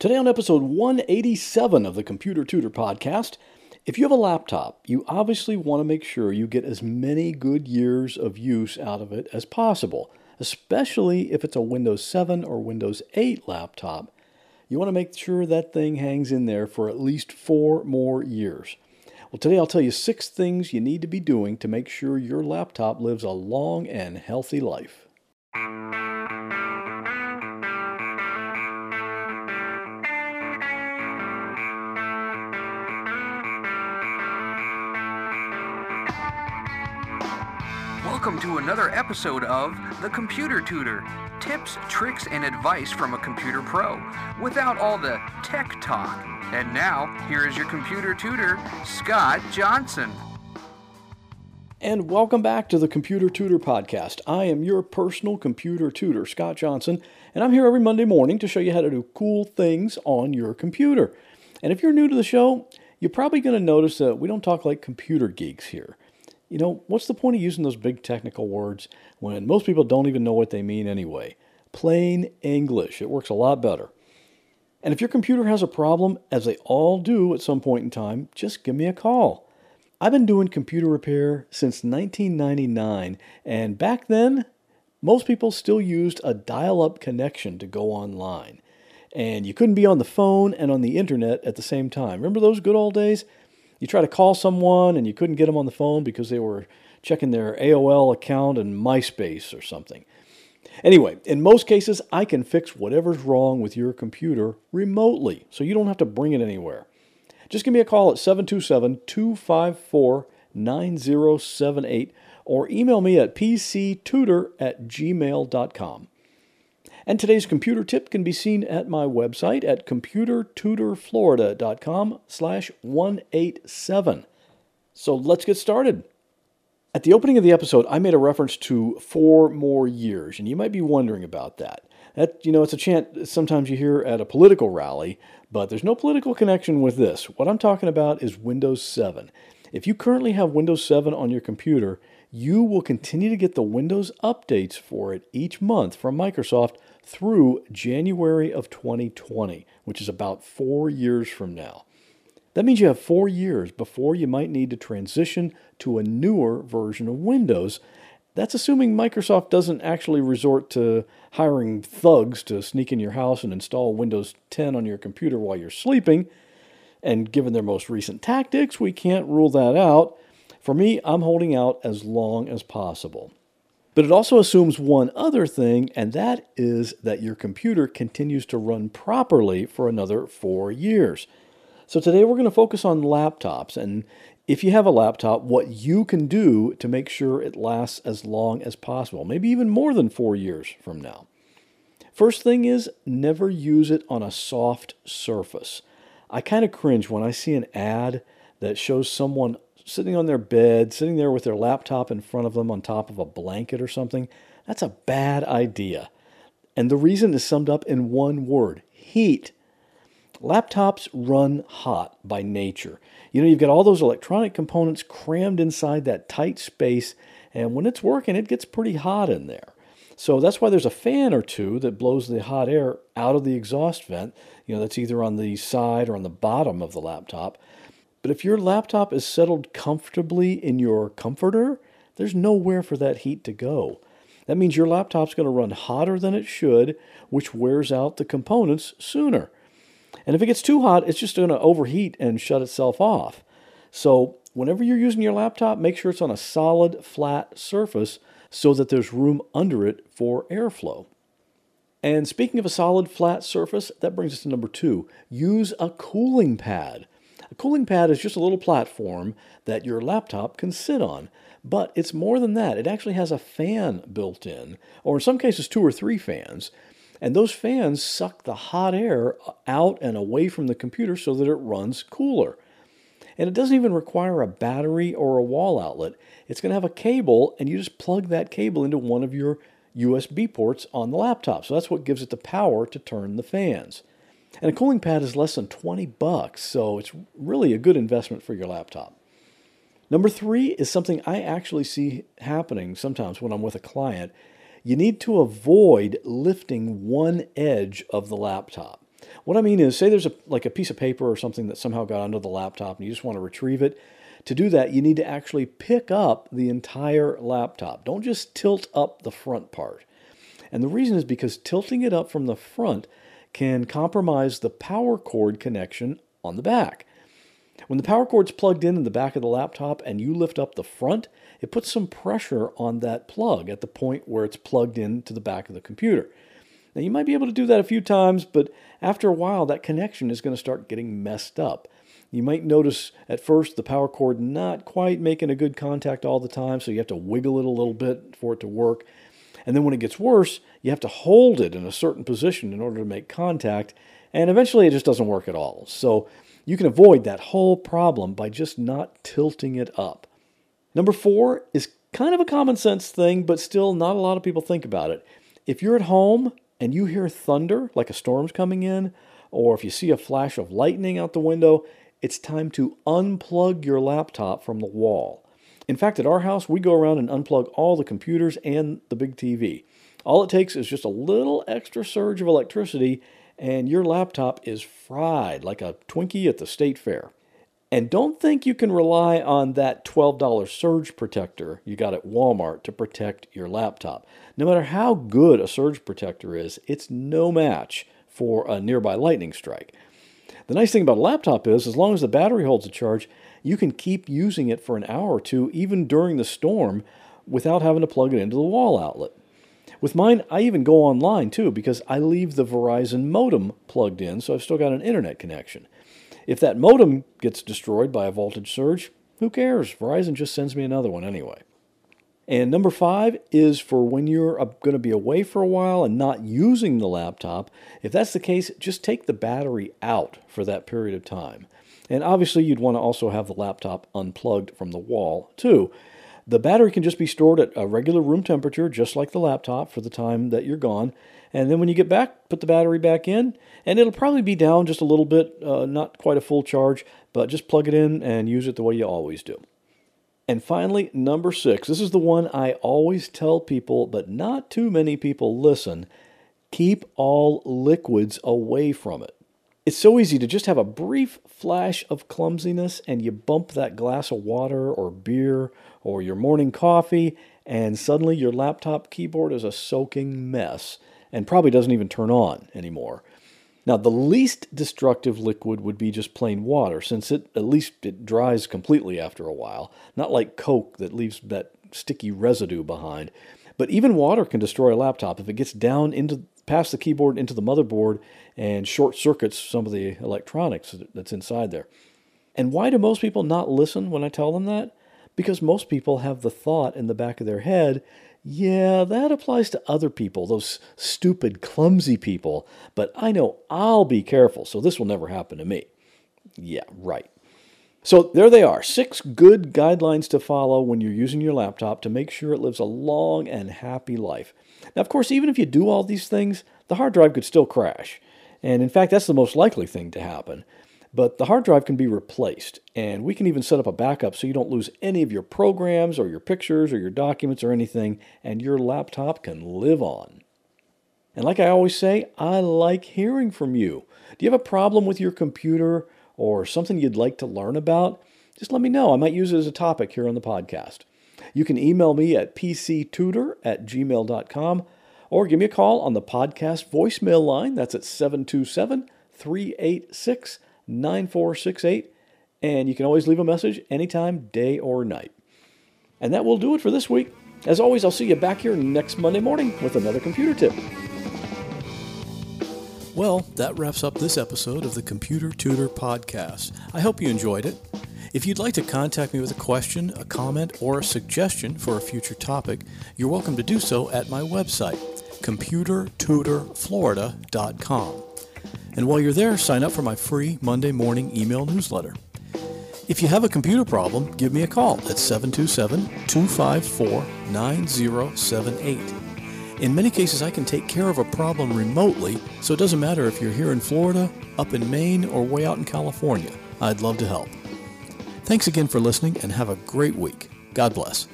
Today, on episode 187 of the Computer Tutor Podcast, if you have a laptop, you obviously want to make sure you get as many good years of use out of it as possible, especially if it's a Windows 7 or Windows 8 laptop. You want to make sure that thing hangs in there for at least four more years. Well, today I'll tell you six things you need to be doing to make sure your laptop lives a long and healthy life. Welcome to another episode of The Computer Tutor tips, tricks, and advice from a computer pro without all the tech talk. And now, here is your computer tutor, Scott Johnson. And welcome back to the Computer Tutor Podcast. I am your personal computer tutor, Scott Johnson, and I'm here every Monday morning to show you how to do cool things on your computer. And if you're new to the show, you're probably going to notice that we don't talk like computer geeks here. You know, what's the point of using those big technical words when most people don't even know what they mean anyway? Plain English. It works a lot better. And if your computer has a problem, as they all do at some point in time, just give me a call. I've been doing computer repair since 1999, and back then, most people still used a dial up connection to go online. And you couldn't be on the phone and on the internet at the same time. Remember those good old days? You try to call someone and you couldn't get them on the phone because they were checking their AOL account and MySpace or something. Anyway, in most cases, I can fix whatever's wrong with your computer remotely, so you don't have to bring it anywhere. Just give me a call at 727 254 9078 or email me at pctutor at gmail.com. And today's computer tip can be seen at my website at computertutorflorida.com slash 187. So let's get started. At the opening of the episode, I made a reference to four more years, and you might be wondering about that. That, you know, it's a chant sometimes you hear at a political rally, but there's no political connection with this. What I'm talking about is Windows 7. If you currently have Windows 7 on your computer, you will continue to get the Windows updates for it each month from Microsoft through January of 2020, which is about four years from now. That means you have four years before you might need to transition to a newer version of Windows. That's assuming Microsoft doesn't actually resort to hiring thugs to sneak in your house and install Windows 10 on your computer while you're sleeping. And given their most recent tactics, we can't rule that out. For me, I'm holding out as long as possible. But it also assumes one other thing, and that is that your computer continues to run properly for another four years. So today we're going to focus on laptops and if you have a laptop, what you can do to make sure it lasts as long as possible, maybe even more than four years from now. First thing is never use it on a soft surface. I kind of cringe when I see an ad that shows someone sitting on their bed, sitting there with their laptop in front of them on top of a blanket or something, that's a bad idea. And the reason is summed up in one word heat. Laptops run hot by nature. You know, you've got all those electronic components crammed inside that tight space, and when it's working, it gets pretty hot in there. So that's why there's a fan or two that blows the hot air out of the exhaust vent, you know, that's either on the side or on the bottom of the laptop. But if your laptop is settled comfortably in your comforter, there's nowhere for that heat to go. That means your laptop's going to run hotter than it should, which wears out the components sooner. And if it gets too hot, it's just going to overheat and shut itself off. So, whenever you're using your laptop, make sure it's on a solid, flat surface so that there's room under it for airflow. And speaking of a solid, flat surface, that brings us to number two use a cooling pad. Cooling pad is just a little platform that your laptop can sit on. But it's more than that. It actually has a fan built in, or in some cases, two or three fans. And those fans suck the hot air out and away from the computer so that it runs cooler. And it doesn't even require a battery or a wall outlet. It's going to have a cable, and you just plug that cable into one of your USB ports on the laptop. So that's what gives it the power to turn the fans. And a cooling pad is less than 20 bucks, so it's really a good investment for your laptop. Number three is something I actually see happening sometimes when I'm with a client. You need to avoid lifting one edge of the laptop. What I mean is, say there's a, like a piece of paper or something that somehow got under the laptop and you just want to retrieve it. To do that, you need to actually pick up the entire laptop. Don't just tilt up the front part. And the reason is because tilting it up from the front can compromise the power cord connection on the back. When the power cord's plugged in in the back of the laptop and you lift up the front, it puts some pressure on that plug at the point where it's plugged into the back of the computer. Now, you might be able to do that a few times, but after a while, that connection is going to start getting messed up. You might notice at first the power cord not quite making a good contact all the time, so you have to wiggle it a little bit for it to work. And then when it gets worse, you have to hold it in a certain position in order to make contact, and eventually it just doesn't work at all. So you can avoid that whole problem by just not tilting it up. Number four is kind of a common sense thing, but still not a lot of people think about it. If you're at home and you hear thunder, like a storm's coming in, or if you see a flash of lightning out the window, it's time to unplug your laptop from the wall. In fact, at our house, we go around and unplug all the computers and the big TV. All it takes is just a little extra surge of electricity, and your laptop is fried like a Twinkie at the state fair. And don't think you can rely on that $12 surge protector you got at Walmart to protect your laptop. No matter how good a surge protector is, it's no match for a nearby lightning strike. The nice thing about a laptop is, as long as the battery holds a charge, you can keep using it for an hour or two, even during the storm, without having to plug it into the wall outlet. With mine, I even go online too because I leave the Verizon modem plugged in, so I've still got an internet connection. If that modem gets destroyed by a voltage surge, who cares? Verizon just sends me another one anyway. And number five is for when you're going to be away for a while and not using the laptop. If that's the case, just take the battery out for that period of time. And obviously, you'd want to also have the laptop unplugged from the wall, too. The battery can just be stored at a regular room temperature, just like the laptop, for the time that you're gone. And then when you get back, put the battery back in, and it'll probably be down just a little bit, uh, not quite a full charge, but just plug it in and use it the way you always do. And finally, number six. This is the one I always tell people, but not too many people listen. Keep all liquids away from it. It's so easy to just have a brief flash of clumsiness and you bump that glass of water or beer or your morning coffee, and suddenly your laptop keyboard is a soaking mess and probably doesn't even turn on anymore. Now, the least destructive liquid would be just plain water, since it at least it dries completely after a while, not like Coke that leaves that sticky residue behind. But even water can destroy a laptop if it gets down into past the keyboard into the motherboard and short circuits some of the electronics that's inside there. And why do most people not listen when I tell them that? Because most people have the thought in the back of their head, yeah, that applies to other people, those stupid, clumsy people, but I know I'll be careful, so this will never happen to me. Yeah, right. So there they are six good guidelines to follow when you're using your laptop to make sure it lives a long and happy life. Now, of course, even if you do all these things, the hard drive could still crash. And in fact, that's the most likely thing to happen. But the hard drive can be replaced, and we can even set up a backup so you don't lose any of your programs or your pictures or your documents or anything, and your laptop can live on. And like I always say, I like hearing from you. Do you have a problem with your computer or something you'd like to learn about? Just let me know. I might use it as a topic here on the podcast. You can email me at pctutor at gmail.com or give me a call on the podcast voicemail line. That's at 727 386 9468. And you can always leave a message anytime, day or night. And that will do it for this week. As always, I'll see you back here next Monday morning with another computer tip. Well, that wraps up this episode of the Computer Tutor Podcast. I hope you enjoyed it. If you'd like to contact me with a question, a comment, or a suggestion for a future topic, you're welcome to do so at my website, computertutorflorida.com. And while you're there, sign up for my free Monday morning email newsletter. If you have a computer problem, give me a call at 727 254 9078. In many cases, I can take care of a problem remotely, so it doesn't matter if you're here in Florida, up in Maine, or way out in California. I'd love to help. Thanks again for listening and have a great week. God bless.